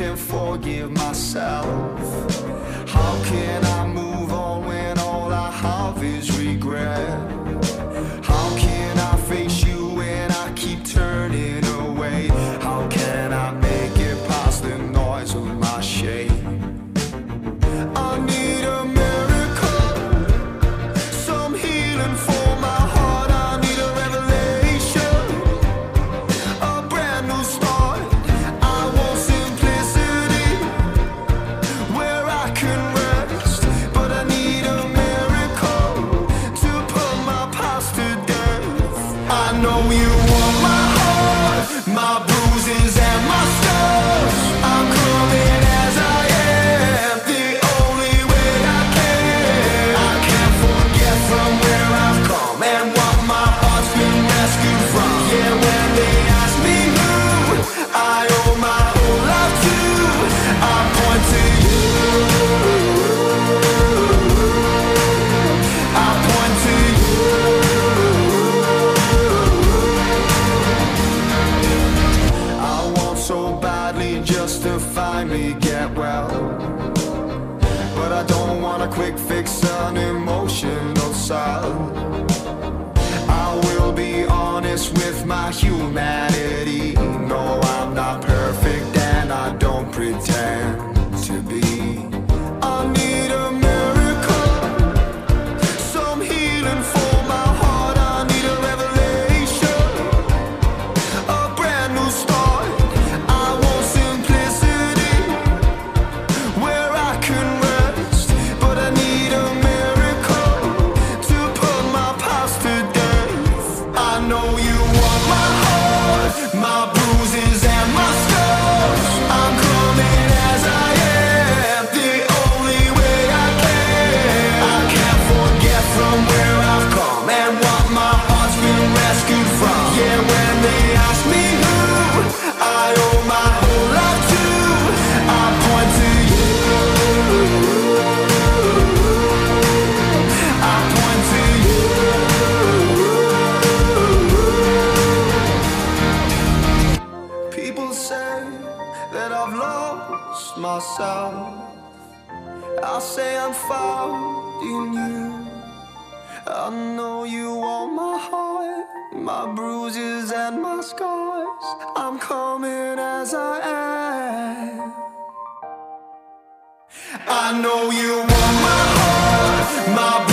can forgive myself? How can I move on when all I have is regret? How can I face you when I keep turning away? How can I make it past the noise of my shame? know you want my heart, my finally get well. But I don't want a quick fix anymore. myself. I say I'm found in you. I know you want my heart My bruises and my scars. I'm coming as I am. I know you want my heart My